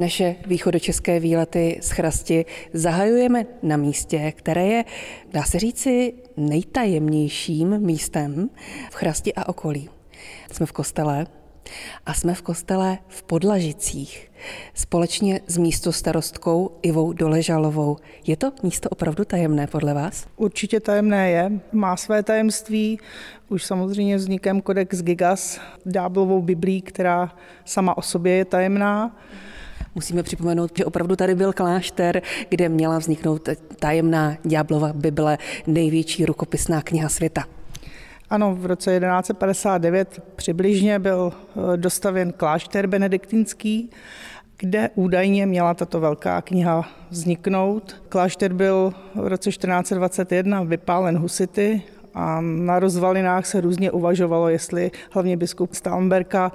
Naše východočeské výlety z Chrasti zahajujeme na místě, které je, dá se říci, nejtajemnějším místem v Chrasti a okolí. Jsme v kostele a jsme v kostele v Podlažicích společně s místostarostkou Ivou Doležalovou. Je to místo opravdu tajemné podle vás? Určitě tajemné je, má své tajemství, už samozřejmě vznikem kodex Gigas, dáblovou biblí, která sama o sobě je tajemná. Musíme připomenout, že opravdu tady byl klášter, kde měla vzniknout tajemná ďáblova Bible, největší rukopisná kniha světa. Ano, v roce 1159 přibližně byl eh, dostavěn klášter benediktinský, kde údajně měla tato velká kniha vzniknout. Klášter byl v roce 1421 vypálen husity a na rozvalinách se různě uvažovalo, jestli hlavně biskup Stalmberka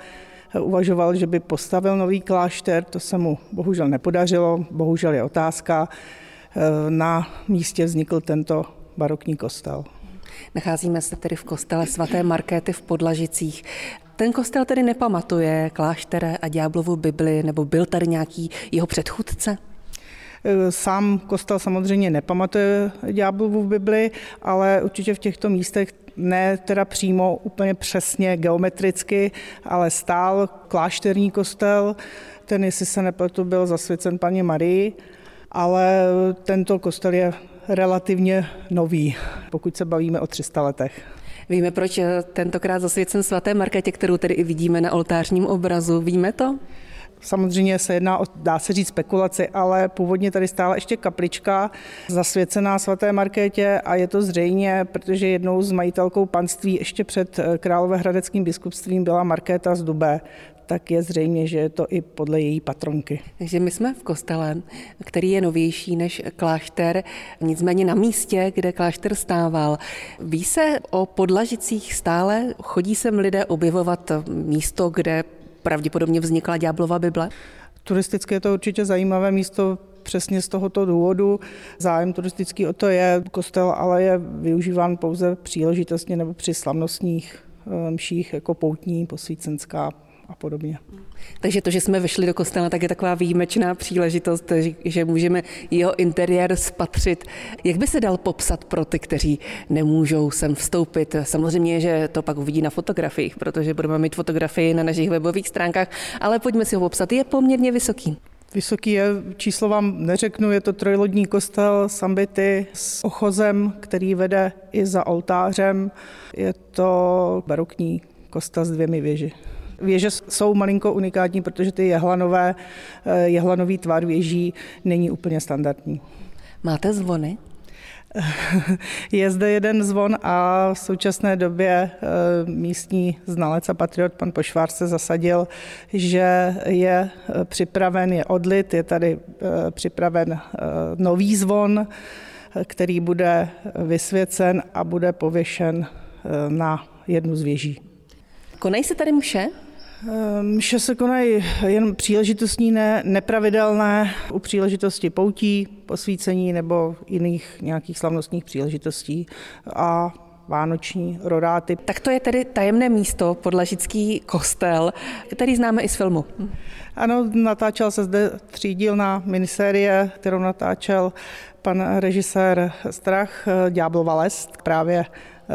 uvažoval, že by postavil nový klášter, to se mu bohužel nepodařilo, bohužel je otázka. Eh, na místě vznikl tento barokní kostel. Nacházíme se tedy v kostele svaté Markéty v Podlažicích. Ten kostel tedy nepamatuje kláštere a ďáblovu Bibli, nebo byl tady nějaký jeho předchůdce? Eh, sám kostel samozřejmě nepamatuje ďáblovu Bibli, ale určitě v těchto místech ne teda přímo úplně přesně geometricky, ale stál klášterní kostel, ten, jestli se nepletu, byl zasvěcen paní Marii, ale tento kostel je relativně nový, pokud se bavíme o 300 letech. Víme, proč tentokrát zasvěcen svaté Markétě, kterou tedy i vidíme na oltářním obrazu. Víme to? Samozřejmě se jedná o, dá se říct, spekulaci, ale původně tady stála ještě kaplička zasvěcená svaté Markétě a je to zřejmě, protože jednou z majitelkou panství ještě před eh, Královéhradeckým biskupstvím byla Markéta z Dubé, tak je zřejmě, že je to i podle její patronky. Takže my jsme v kostele, který je novější než klášter, nicméně na místě, kde klášter stával. Ví se o podlažicích stále? Chodí sem lidé objevovat místo, kde pravděpodobně vznikla Ďáblova Bible? Turisticky je to určitě zajímavé místo přesně z tohoto důvodu. Zájem turistický o to je, kostel ale je využíván pouze příležitostně nebo při slavnostních eh, mších jako poutní, posvícenská a podobně. Takže to, že jsme vešli do kostela, tak je taková výjimečná příležitost, že můžeme jeho interiér spatřit. Jak by se dal popsat pro ty, kteří nemůžou sem vstoupit? Samozřejmě, že to pak uvidí na fotografiích, protože budeme mít fotografii na našich webových stránkách, ale pojďme si ho popsat. Je poměrně vysoký. Vysoký je, číslo vám neřeknu, je to trojlodní kostel Sambity s ochozem, který vede i za oltářem. Je to barokní kostel s dvěmi věži. Věže jsou malinko unikátní, protože ty jehlanové, eh, jehlanový tvar věží není úplně standardní. Máte zvony? Je zde jeden zvon a v současné době eh, místní znalec a patriot pan Pošvár se zasadil, že je eh, připraven, je odlit, je tady připraven nový zvon, který bude vysvěcen a bude pověšen na jednu z věží. Konají se tady mše? Mše se konají jen příležitostní, ne, nepravidelné, u příležitosti poutí, posvícení nebo jiných nějakých slavnostních příležitostí a vánoční rodáty. Tak to je tedy tajemné místo, podlažický kostel, který známe i z filmu. Ano, natáčel se zde třídílná minisérie, kterou natáčel pan režisér Strach, Ďáblova lest, právě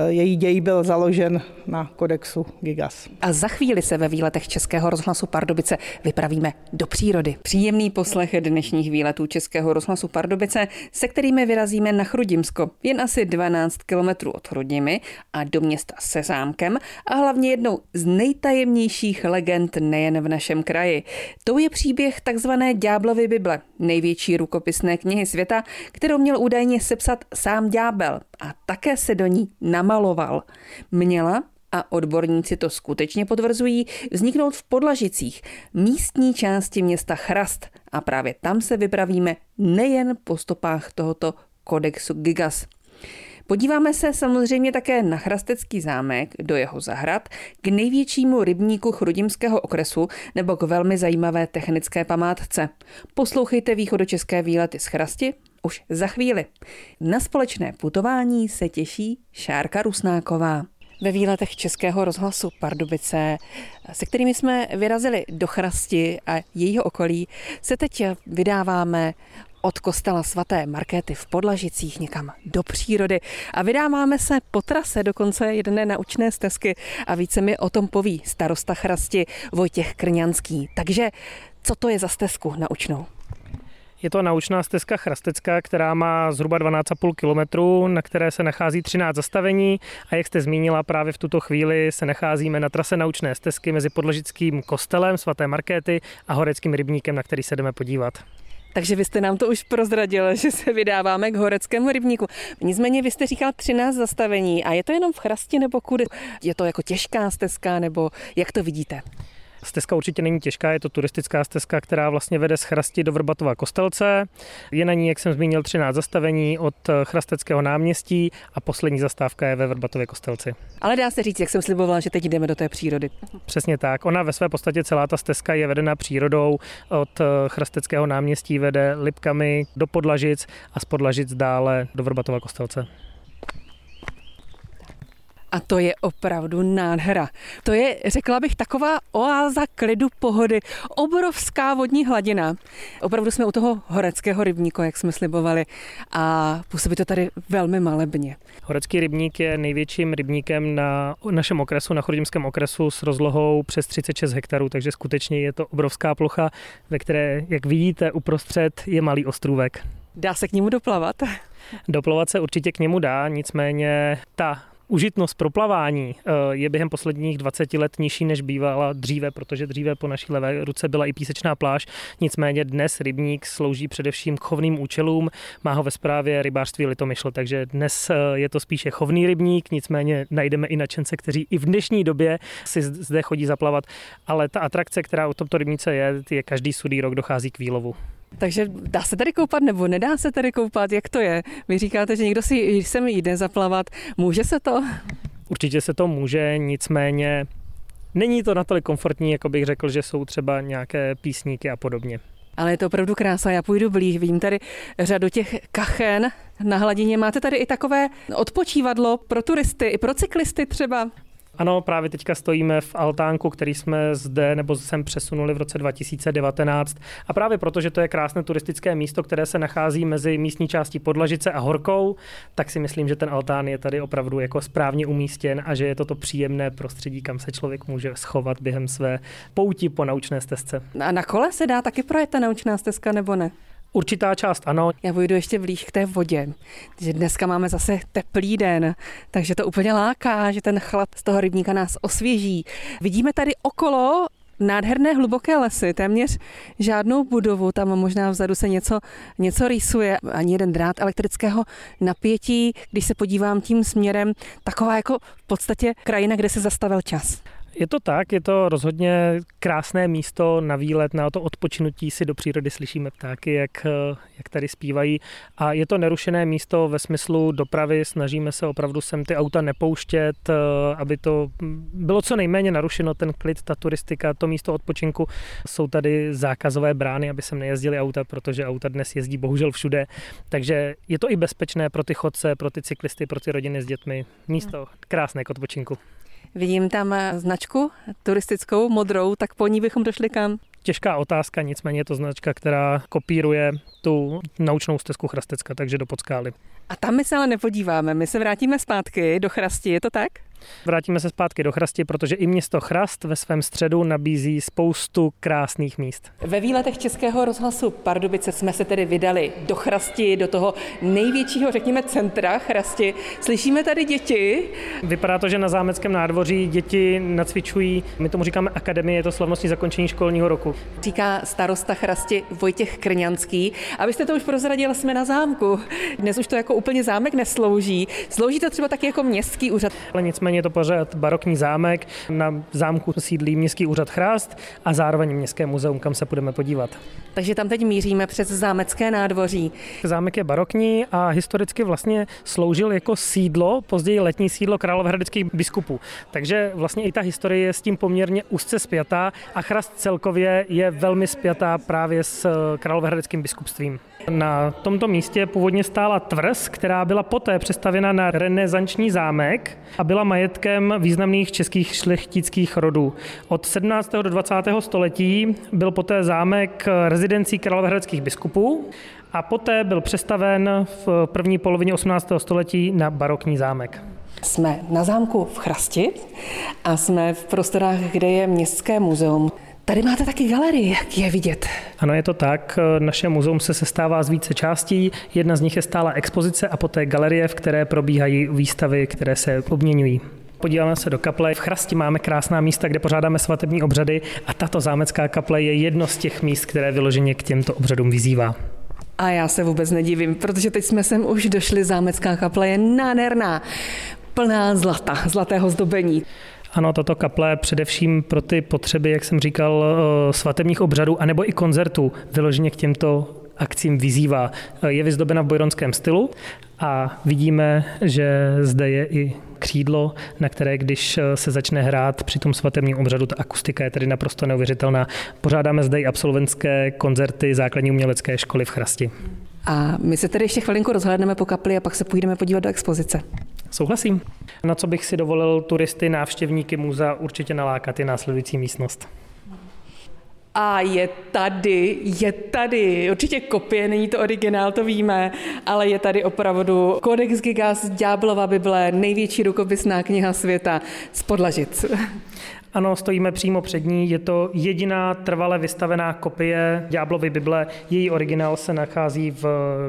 její děj byl založen na kodexu Gigas. A za chvíli se ve výletech Českého rozhlasu Pardubice vypravíme do přírody. Příjemný poslech dnešních výletů Českého rozhlasu Pardubice, se kterými vyrazíme na Chrudimsko, jen asi 12 kilometrů od Chrudimi a do města se zámkem a hlavně jednou z nejtajemnějších legend nejen v našem kraji. To je příběh takzvané Ďáblovy Bible, největší rukopisné knihy světa, kterou měl údajně sepsat sám ďábel a také se do ní namaloval. Měla a odborníci to skutečně potvrzují, vzniknout v Podlažicích, místní části města Chrast. A právě tam se vypravíme nejen po stopách tohoto kodexu Gigas. Podíváme se samozřejmě také na Chrastecký zámek, do jeho zahrad, k největšímu rybníku chrudimského okresu nebo k velmi zajímavé technické památce. Poslouchejte východočeské výlety z Chrasti už za chvíli. Na společné putování se těší Šárka Rusnáková. ve výletech Českého rozhlasu Pardubice, se kterými jsme vyrazili do Chrasti a jejího okolí, se teď vydáváme od kostela svaté Markéty v Podlažicích někam do přírody a vydáváme se po trase do konce jedné naučné stezky a více mi o tom poví starosta Chrasti Vojtěch Krňanský. Takže co to je za stezku naučnou? Je to naučná stezka Chrastecká, která má zhruba 12,5 km, na které se nachází 13 zastavení a jak jste zmínila, právě v tuto chvíli se nacházíme na trase naučné stezky mezi Podložickým kostelem svaté Markéty a Horeckým rybníkem, na který se jdeme podívat. Takže vy jste nám to už prozradil, že se vydáváme k Horeckému rybníku. Nicméně vy jste říkal 13 zastavení a je to jenom v Chrasti nebo kudy? Je to jako těžká stezka nebo jak to vidíte? Stezka určitě není těžká, je to turistická stezka, která vlastně vede z Chrasti do Vrbatova kostelce. Je na ní, jak jsem zmínil, 13 zastavení od Chrasteckého náměstí a poslední zastávka je ve Vrbatově kostelci. Ale dá se říct, jak jsem slibovala, že teď jdeme do té přírody. Přesně tak. Ona ve své podstatě celá ta stezka je vedena přírodou. Od Chrasteckého náměstí vede Lipkami do Podlažic a z Podlažic dále do Vrbatova kostelce. A to je opravdu nádhera. To je, řekla bych, taková oáza klidu pohody. Obrovská vodní hladina. Opravdu jsme u toho horeckého rybníku, jak jsme slibovali. A působí to tady velmi malebně. Horecký rybník je největším rybníkem na našem okresu, na Chrudimském okresu s rozlohou přes 36 hektarů, takže skutečně je to obrovská plocha, ve které, jak vidíte, uprostřed je malý ostrůvek. Dá se k němu doplavat? Doplavat se určitě k němu dá, nicméně ta Užitnost proplavání eh, je během posledních 20 let nižší, než bývala dříve, protože dříve po naší levé ruce byla i písečná pláž. Nicméně dnes rybník slouží především k chovným účelům, má ho ve správě rybářství Litomyšl, takže dnes eh, je to spíše chovný rybník, nicméně najdeme i načence, kteří i v dnešní době si zde chodí zaplavat, ale ta atrakce, která u tomto rybníce je, je každý sudý rok dochází k výlovu. Takže dá se tady koupat nebo nedá se tady koupat? Jak to je? Vy říkáte, že někdo si sem jde zaplavat. Může se to? Určitě se to může, nicméně není to natolik komfortní, jako bych řekl, že jsou třeba nějaké písníky a podobně. Ale je to opravdu krása, já půjdu blíž, vidím tady řadu těch kachen na hladině. Máte tady i takové odpočívadlo pro turisty, i pro cyklisty třeba? Ano, právě teďka stojíme v altánku, který jsme zde nebo sem přesunuli v roce 2019. A právě proto, že to je krásné turistické místo, které se nachází mezi místní částí Podlažice a Horkou, tak si myslím, že ten altán je tady opravdu jako správně umístěn a že je to to příjemné prostředí, kam se člověk může schovat během své pouti po naučné stezce. A na kole se dá taky projet ta naučná stezka nebo ne? Určitá část ano. Já půjdu ještě blíž k té vodě. Že dneska máme zase teplý den, takže to úplně láká, že ten chlad z toho rybníka nás osvěží. Vidíme tady okolo nádherné hluboké lesy, téměř žádnou budovu, tam možná vzadu se něco, něco rýsuje, ani jeden drát elektrického napětí, když se podívám tím směrem, taková jako v podstatě krajina, kde se zastavil čas. Je to tak, je to rozhodně krásné místo na výlet, na to odpočinutí si do přírody slyšíme ptáky, jak, jak tady zpívají a je to nerušené místo ve smyslu dopravy, snažíme se opravdu sem ty auta nepouštět, aby to bylo co nejméně narušeno, ten klid, ta turistika, to místo odpočinku. Jsou tady zákazové brány, aby sem nejezdili auta, protože auta dnes jezdí bohužel všude, takže je to i bezpečné pro ty chodce, pro ty cyklisty, pro ty rodiny s dětmi. Místo krásné k odpočinku. Vidím tam značku turistickou, modrou, tak po ní bychom došli kam? Těžká otázka, nicméně je to značka, která kopíruje tu naučnou stezku Chrastecka, takže do Podskály. A tam my se ale nepodíváme, my se vrátíme zpátky do Chrasti, je to tak? Vrátíme se zpátky do Chrasti, protože i město Chrast ve svém středu nabízí spoustu krásných míst. Ve výletech Českého rozhlasu Pardubice jsme se tedy vydali do Chrasti, do toho největšího, řekněme, centra Chrasti. Slyšíme tady děti. Vypadá to, že na zámeckém nádvoří děti nacvičují, my tomu říkáme akademie, je to slavnostní zakončení školního roku. Říká starosta Chrasti Vojtěch Krňanský. Abyste to už prozradil, jsme na zámku. Dnes už to jako úplně zámek neslouží. Slouží to třeba taky jako městský úřad. Ale nicméně nicméně je to pořád barokní zámek. Na zámku sídlí Městský úřad Chrást a zároveň Městské muzeum, kam se budeme podívat. Takže tam teď míříme přes zámecké nádvoří. Zámek je barokní a historicky vlastně sloužil jako sídlo, později letní sídlo královéhradeckých biskupů. Takže vlastně i ta historie je s tím poměrně úzce spjatá a Chrast celkově je velmi spjatá právě s královéhradeckým biskupstvím. Na tomto místě původně stála tvrz, která byla poté přestavěna na renesanční zámek a byla majetkem významných českých šlechtických rodů. Od 17. do 20. století byl poté zámek rezidencí královéhradských biskupů a poté byl přestaven v první polovině 18. století na barokní zámek. Jsme na zámku v Chrasti a jsme v prostorách, kde je Městské muzeum. Tady máte taky galerii, jak je vidět. Ano, je to tak. Naše muzeum se sestává z více částí. Jedna z nich je stála expozice a poté galerie, v které probíhají výstavy, které se obměňují. Podíváme se do kaple. V Chrasti máme krásná místa, kde pořádáme svatební obřady a tato zámecká kaple je jedno z těch míst, které vyloženě k těmto obřadům vyzývá. A já se vůbec nedivím, protože teď jsme sem už došli, zámecká kaple je nádherná, plná zlata, zlatého zdobení. Ano, tato kaple především pro ty potřeby, jak jsem říkal, eh, svatebních obřadů, anebo i koncertů, vyloženě k těmto akcím vyzývá. Eh, je vyzdobena v bojronském stylu a vidíme, že zde je i křídlo, na které, když eh, se začne hrát při tom svatebním obřadu, ta akustika je tedy naprosto neuvěřitelná. Pořádáme zde i absolventské koncerty základní umělecké školy v Chrasti. A my se tedy ještě chvilinku rozhlédneme po kapli a pak se půjdeme podívat do expozice. Souhlasím. Na co bych si dovolil turisty, návštěvníky muzea určitě nalákat je následující místnost. A je tady, je tady, určitě kopie, není to originál, to víme, ale je tady opravdu Codex Gigas, Ďáblova Bible, největší rukopisná kniha světa z Podlažic. Ano, stojíme přímo před ní. Je to jediná trvale vystavená kopie Ďáblovy Bible. Její originál se nachází v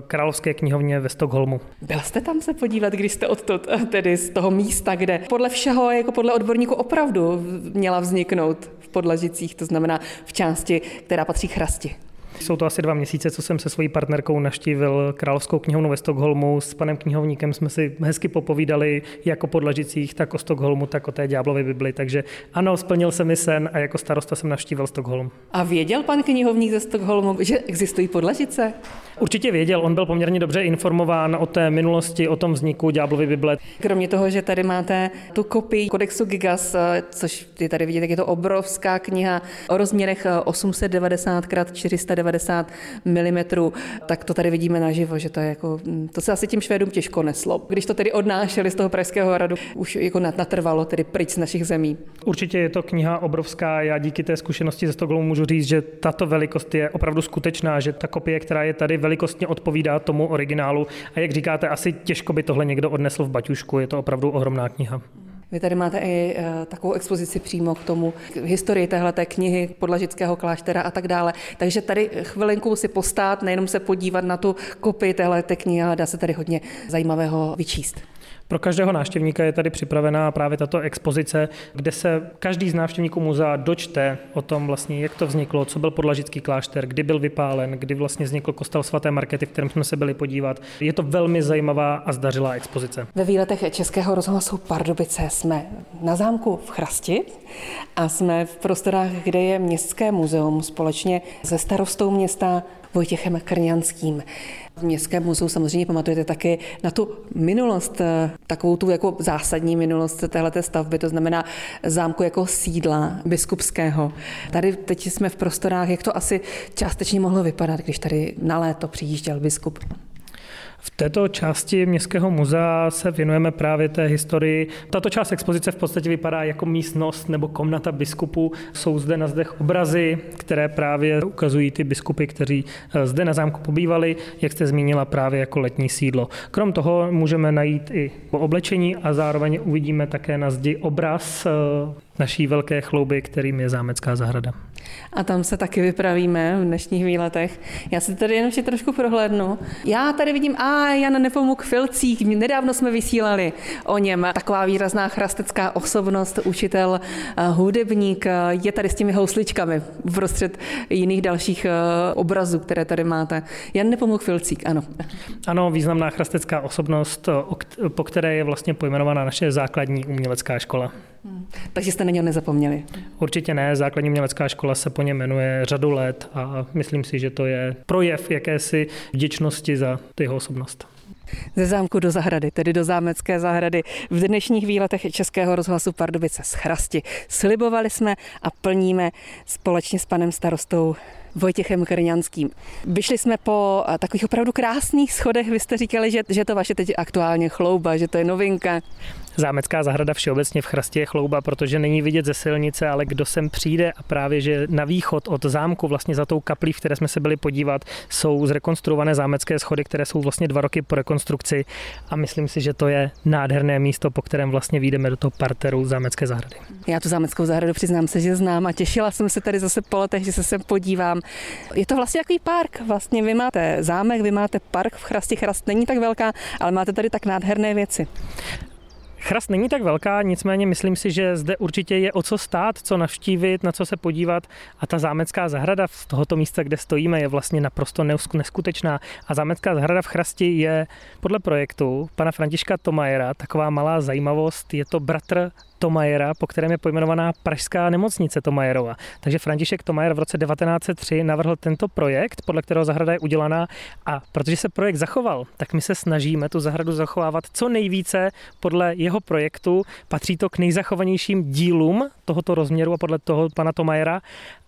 Královské knihovně ve Stockholmu. Byl jste tam se podívat, když jste odtud, tedy z toho místa, kde podle všeho, jako podle odborníků opravdu měla vzniknout v Podlažicích, to znamená v části, která patří Chrasti. Jsou to asi dva měsíce, co jsem se svojí partnerkou naštívil Královskou knihovnu ve Stockholmu. S panem knihovníkem jsme si hezky popovídali jak o podlažicích, tak o Stockholmu, tak o té ďáblově Bibli. Takže ano, splnil se mi sen a jako starosta jsem navštívil Stockholm. A věděl pan knihovník ze Stockholmu, že existují podlažice? Určitě věděl, on byl poměrně dobře informován o té minulosti, o tom vzniku ďáblovy Bible. Kromě toho, že tady máte tu kopii kodexu Gigas, což je tady vidět, tak je to obrovská kniha o rozměrech 890 x 490 mm, tak to tady vidíme naživo, že to je jako, to se asi tím Švédům těžko neslo. Když to tedy odnášeli z toho Pražského hradu, už jako natrvalo tedy pryč z našich zemí. Určitě je to kniha obrovská. Já díky té zkušenosti ze Stockholmu můžu říct, že tato velikost je opravdu skutečná, že ta kopie, která je tady, velikostně odpovídá tomu originálu. A jak říkáte, asi těžko by tohle někdo odnesl v baťušku, je to opravdu ohromná kniha. Vy tady máte i uh, takovou expozici přímo k tomu, k historii téhleté knihy podlažického kláštera a tak dále. Takže tady chvilinku si postát, nejenom se podívat na tu kopii téhleté knihy, ale dá se tady hodně zajímavého vyčíst. Pro každého návštěvníka je tady připravená právě tato expozice, kde se každý z návštěvníků muzea dočte o tom vlastně, jak to vzniklo, co byl podlažický klášter, kdy byl vypálen, kdy vlastně vznikl kostel svaté Markety, v kterém jsme se byli podívat. Je to velmi zajímavá a zdařilá expozice. Ve výletech Českého rozhlasu Pardubice jsme na zámku v Chrasti a jsme v prostorách, kde je Městské muzeum společně se starostou města Vojtěchem Krňanským. V Městském muzeu samozřejmě pamatujete taky na tu minulost, eh, takovou tu jako zásadní minulost téhleté stavby, to znamená zámku jako sídla biskupského. Tady teď jsme v prostorách, jak to asi částečně mohlo vypadat, když tady na léto přijížděl biskup. V této části Městského muzea se věnujeme právě té historii. Tato část expozice v podstatě vypadá jako místnost nebo komnata biskupů. Jsou zde na zdech obrazy, které právě ukazují ty biskupy, kteří eh, zde na zámku pobývali, jak jste zmínila právě jako letní sídlo. Krom toho můžeme najít i oblečení a zároveň uvidíme také na zdi obraz eh, naší velké chlouby, kterým je zámecká zahrada. A tam se taky vypravíme v dnešních výletech. Já si tady jenom ještě trošku prohlédnu. Já tady vidím, a Jan Nepomuk Filcík, nedávno jsme vysílali o něm. Taková výrazná chrastecká osobnost, učitel, eh, hudebník, eh, je tady s těmi housličkami prostřed jiných dalších eh, obrazů, které tady máte. Jan Nepomuk Filcík, ano. Ano, významná chrastecká osobnost, po které je vlastně pojmenovaná naše základní umělecká škola. Hmm. Takže jste na něho nezapomněli? Určitě ne. Základní umělecká škola se po něm jmenuje řadu let a myslím si, že to je projev jakési vděčnosti za jeho osobnost. Ze zámku do zahrady, tedy do zámecké zahrady. V dnešních výletech Českého rozhlasu Pardubice z Chrasti slibovali jsme a plníme společně s panem starostou Vojtěchem Krňanským. Vyšli jsme po eh, takových opravdu krásných schodech. Vy jste říkali, že, že to vaše teď aktuálně chlouba, že to je novinka. Zámecká zahrada všeobecně v Chrastě je chlouba, protože není vidět ze silnice, ale kdo sem přijde a právě, že na východ od zámku, vlastně za tou kaplí, v které jsme se byli podívat, jsou zrekonstruované zámecké schody, které jsou vlastně dva roky po rekonstrukci a myslím si, že to je nádherné místo, po kterém vlastně vyjdeme do toho parteru zámecké zahrady. Já tu zámeckou zahradu přiznám se, že znám a těšila jsem se tady zase po letech, že se sem podívám. Je to vlastně takový park. Vlastně vy máte zámek, vy máte park v Chrasti. Chrast není tak velká, ale máte tady tak nádherné věci. Chrast není tak velká, nicméně myslím si, že zde určitě je o co stát, co navštívit, na co se podívat a ta zámecká zahrada z tohoto místa, kde stojíme, je vlastně naprosto neskutečná a zámecká zahrada v Chrasti je podle projektu pana Františka Tomajera taková malá zajímavost, je to bratr Tomajera, po kterém je pojmenovaná Pražská nemocnice Tomajerova. Takže František Tomajer v roce 1903 navrhl tento projekt, podle kterého zahrada je udělaná a protože se projekt zachoval, tak my se snažíme tu zahradu zachovávat co nejvíce podle jeho projektu. Patří to k nejzachovanějším dílům tohoto rozměru a podle toho pana Tomajera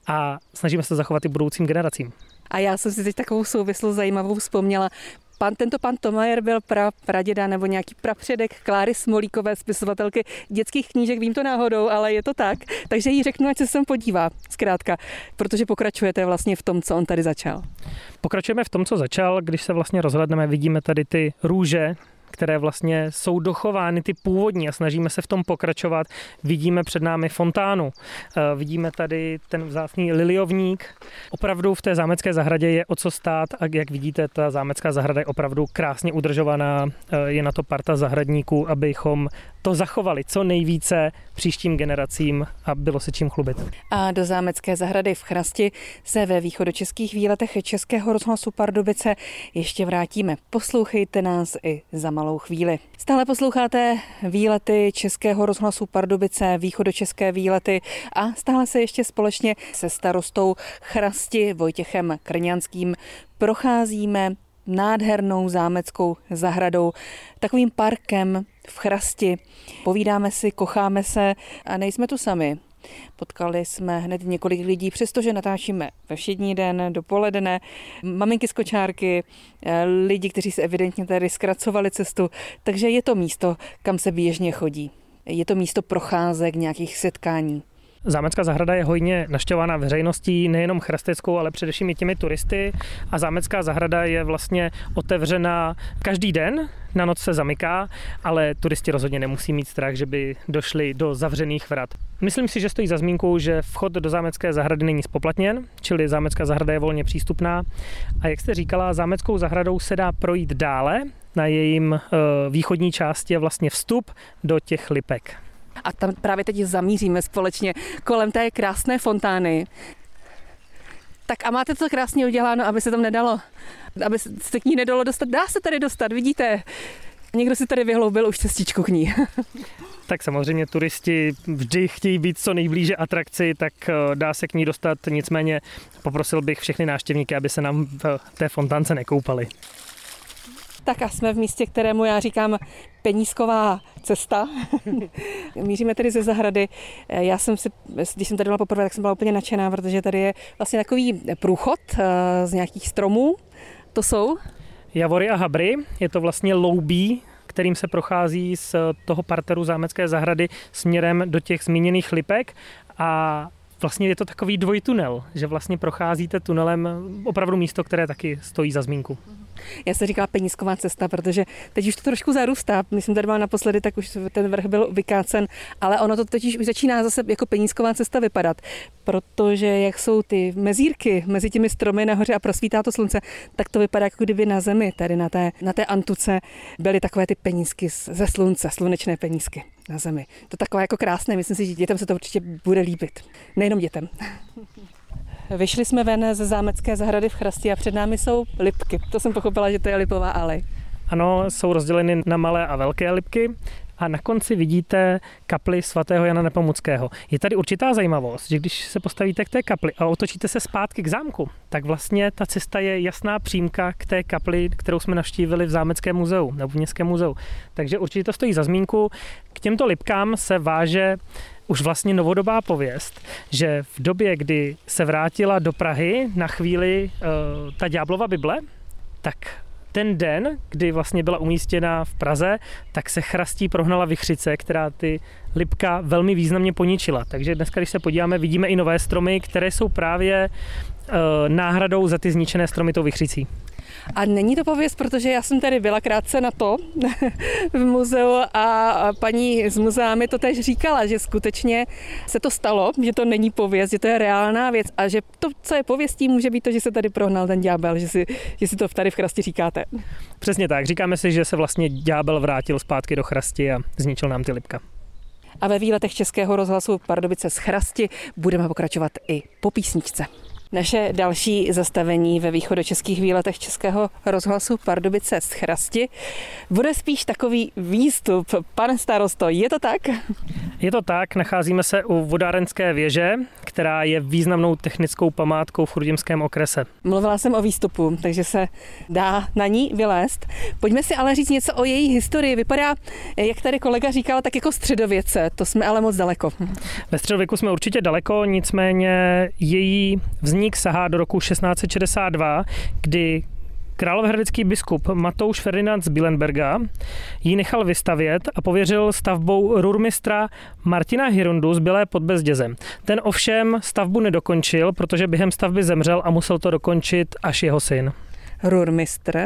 a snažíme se to zachovat i budoucím generacím. A já jsem si teď takovou souvislost zajímavou vzpomněla pan, tento pan Tomajer byl pra, praděda nebo nějaký prapředek Kláry Smolíkové, spisovatelky dětských knížek, vím to náhodou, ale je to tak. Takže jí řeknu, ať se sem podívá, zkrátka, protože pokračujete vlastně v tom, co on tady začal. Pokračujeme v tom, co začal, když se vlastně rozhledneme, vidíme tady ty růže, které vlastně jsou dochovány ty původní a snažíme se v tom pokračovat. Vidíme před námi fontánu, eh, vidíme tady ten vzácný liliovník. Opravdu v té zámecké zahradě je o co stát a jak vidíte, ta zámecká zahrada je opravdu krásně udržovaná. Eh, je na to parta zahradníků, abychom to zachovali co nejvíce příštím generacím a bylo se čím chlubit. A do zámecké zahrady v Chrasti se ve východočeských výletech Českého rozhlasu Pardubice ještě vrátíme. Poslouchejte nás i za malou chvíli. Stále posloucháte výlety Českého rozhlasu Pardubice, východočeské výlety a stále se ještě společně se starostou Chrasti Vojtěchem Krňanským procházíme nádhernou zámeckou zahradou, takovým parkem v Chrasti. Povídáme si, kocháme se a nejsme tu sami. Potkali jsme hned několik lidí, přestože natáčíme ve všední den, dopoledne, maminky z kočárky, eh, lidi, kteří se evidentně tady zkracovali cestu, takže je to místo, kam se běžně chodí. Je to místo procházek, nějakých setkání. Zámecká zahrada je hojně naštěvovaná veřejností, nejenom chrasteckou, ale především i těmi turisty. A zámecká zahrada je vlastně otevřena každý den, na noc se zamyká, ale turisti rozhodně nemusí mít strach, že by došli do zavřených vrat. Myslím si, že stojí za zmínku, že vchod do zámecké zahrady není spoplatněn, čili zámecká zahrada je volně přístupná. A jak jste říkala, zámeckou zahradou se dá projít dále. Na jejím eh, východní části je vlastně vstup do těch lipek a tam právě teď zamíříme společně kolem té krásné fontány. Tak a máte to krásně uděláno, aby se tam nedalo, aby se k ní nedalo dostat. Dá se tady dostat, vidíte. Někdo si tady vyhloubil už cestičku k ní. tak samozřejmě turisti vždy chtějí být co nejblíže atrakci, tak eh, dá se k ní dostat. Nicméně poprosil bych všechny návštěvníky, aby se nám v té fontánce nekoupali. Tak a jsme v místě, kterému já říkám penízková cesta. Míříme tedy ze zahrady. Já jsem si, když jsem tady byla poprvé, tak jsem byla úplně nadšená, protože tady je vlastně takový průchod eh, z nějakých stromů. To jsou? Javory a habry. Je to vlastně loubí, kterým se prochází z toho parteru zámecké zahrady směrem do těch zmíněných lipek a vlastně je to takový dvojtunel, že vlastně procházíte tunelem opravdu místo, které taky stojí za zmínku. Já se říkala penízková cesta, protože teď už to trošku zarůstá. Když jsem tady byla naposledy, tak už ten vrch byl vykácen, ale ono to totiž už začíná zase jako penízková cesta vypadat, protože jak jsou ty mezírky mezi těmi stromy nahoře a prosvítá to slunce, tak to vypadá jako kdyby na zemi, tady na té, na té antuce byly takové ty penízky ze slunce, slunečné penízky na zemi. To takové jako krásné, myslím si, že dětem se to určitě bude líbit. Nejenom dětem. Vyšli jsme ven ze zámecké zahrady v Chrasti a před námi jsou lipky. To jsem pochopila, že to je lipová alej. Ano, jsou rozděleny na malé a velké lipky a na konci vidíte kapli svatého Jana Nepomuckého. Je tady určitá zajímavost, že když se postavíte k té kapli a otočíte se zpátky k zámku, tak vlastně ta cesta je jasná přímka k té kapli, kterou jsme navštívili v Zámeckém muzeu nebo v Městském muzeu. Takže určitě to stojí za zmínku. K těmto lipkám se váže už vlastně novodobá pověst, že v době, kdy se vrátila do Prahy na chvíli uh, ta Ďáblova Bible, tak ten den, kdy vlastně byla umístěna v Praze, tak se chrastí prohnala vychřice, která ty Lipka velmi významně poničila. Takže dneska, když se podíváme, vidíme i nové stromy, které jsou právě uh, náhradou za ty zničené stromy tou vychřicí. A není to pověst, protože já jsem tady byla krátce na to v muzeu a paní z muzea mi to tež říkala, že skutečně se to stalo, že to není pověst, že to je reálná věc a že to, co je pověstí, může být to, že se tady prohnal ten ďábel, že si, že si to tady v chrasti říkáte. Přesně tak, říkáme si, že se vlastně ďábel vrátil zpátky do chrasti a zničil nám ty lipka. A ve výletech Českého rozhlasu Pardubice z Chrasti budeme pokračovat i po písničce. Naše další zastavení ve východočeských výletech Českého rozhlasu Pardubice z Chrasti bude spíš takový výstup. Pane starosto, je to tak? Je to tak, nacházíme se u vodárenské věže, která je významnou technickou památkou v Chrudimském okrese. Mluvila jsem o výstupu, takže se dá na ní vylézt. Pojďme si ale říct něco o její historii. Vypadá, jak tady kolega říkal, tak jako středověce. To jsme ale moc daleko. Ve středověku jsme určitě daleko, nicméně její vznik sahá do roku 1662, kdy Královéhradecký biskup Matouš Ferdinand z Bilenberga ji nechal vystavět a pověřil stavbou rurmistra Martina Hirundu z Bylé pod Bezdězem. Ten ovšem stavbu nedokončil, protože během stavby zemřel a musel to dokončit až jeho syn. Rurmistr?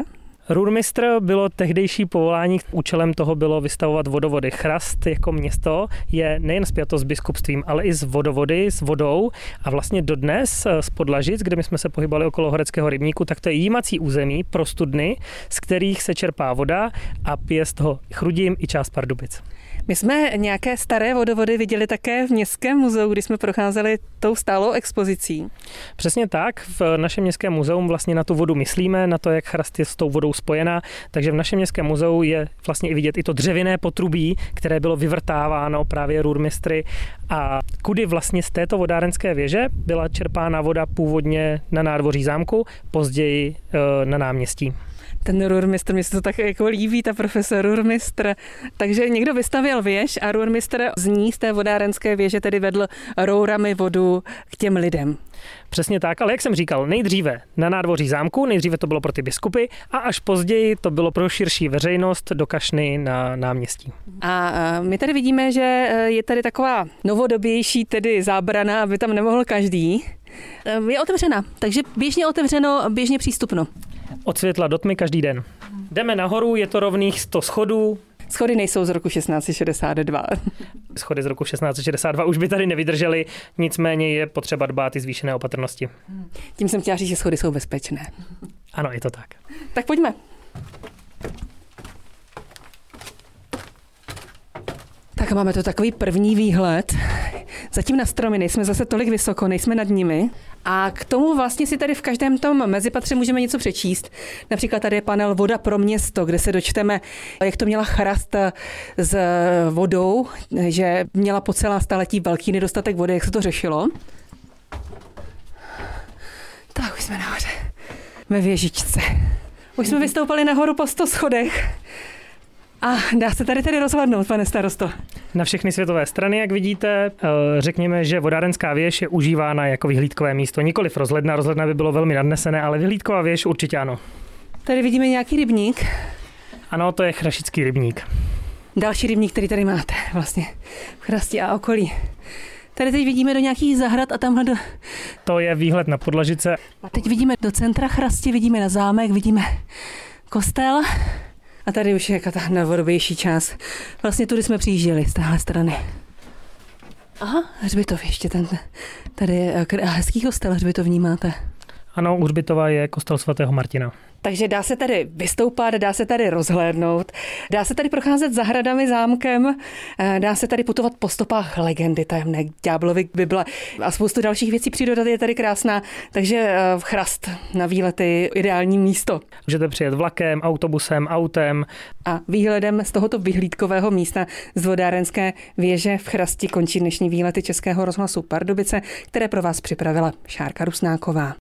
Rurmistr bylo tehdejší povolání, účelem toho bylo vystavovat vodovody. Chrast jako město je nejen spjato s biskupstvím, ale i s vodovody, s vodou a vlastně dodnes z Podlažic, kde my jsme se pohybali okolo Horeckého rybníku, tak to je jímací území pro studny, z kterých se čerpá voda a z toho Chrudim i část Pardubic. My jsme nějaké staré vodovody viděli také v Městském muzeu, kdy jsme procházeli tou stálou expozicí. Přesně tak, v našem Městském muzeu vlastně na tu vodu myslíme, na to, jak chrast je s tou vodou spojená, takže v našem Městském muzeu je vlastně i vidět i to dřevěné potrubí, které bylo vyvrtáváno právě růrmistry. A kudy vlastně z této vodárenské věže byla čerpána voda původně na nádvoří zámku, později e, na náměstí ten rurmistr, mi se to tak jako líbí, ta profesor rurmistr. Takže někdo vystavil věž a rurmistr z ní, z té vodárenské věže, tedy vedl rourami vodu k těm lidem. Přesně tak, ale jak jsem říkal, nejdříve na nádvoří zámku, nejdříve to bylo pro ty biskupy a až později to bylo pro širší veřejnost do kašny na náměstí. A my tady vidíme, že e, je tady taková novodobější tedy zábrana, aby tam nemohl každý. Je otevřena, takže běžně otevřeno, běžně přístupno od světla do tmy každý den. Jdeme nahoru, je to rovných 100 schodů. Schody nejsou z roku 1662. Schody z roku 1662 už by tady nevydržely, nicméně je potřeba dbát i zvýšené opatrnosti. Tím jsem chtěla říct, že schody jsou bezpečné. Ano, je to tak. Tak pojďme. Tak máme to takový první výhled. Zatím na stromy nejsme zase tolik vysoko, nejsme nad nimi. A k tomu vlastně si tady v každém tom mezipatře můžeme něco přečíst. Například tady je panel Voda pro město, kde se dočteme, jak to měla charast s vodou, že měla po celá staletí velký nedostatek vody, jak se to řešilo. Tak už jsme nahoře. Ve věžičce. Už jsme vystoupali nahoru po 100 schodech. A dá se tady tedy rozhlednout, pane starosto? Na všechny světové strany, jak vidíte, eh, řekněme, že vodárenská věž je užívána jako vyhlídkové místo. Nikoliv rozhledna, rozhledna by bylo velmi nadnesené, ale vyhlídková věž určitě ano. Tady vidíme nějaký rybník. Ano, to je chrašický rybník. Další rybník, který tady máte, vlastně v Chrasti a okolí. Tady teď vidíme do nějakých zahrad a tamhle do... To je výhled na Podlažice. A teď vidíme do centra Chrasti, vidíme na zámek, vidíme kostel. A tady už je ta novodobější část. Vlastně tudy jsme přijížděli z téhle strany. Aha, hřbitov ještě ten, tady je hezký kostel, hřbitov vnímáte. Ano, u Hřbitova je kostel svatého Martina. Takže dá se tady vystoupat, dá se tady rozhlédnout, dá se tady procházet zahradami, zámkem, eh, dá se tady putovat po stopách legendy tajemné ďáblovy Bible a spoustu dalších věcí. Příroda je tady krásná, takže eh, v chrast na výlety ideální místo. Můžete přijet vlakem, autobusem, autem. A výhledem z tohoto vyhlídkového místa z vodárenské věže v Chrasti končí dnešní výlety Českého rozhlasu Pardubice, které pro vás připravila Šárka Rusnáková.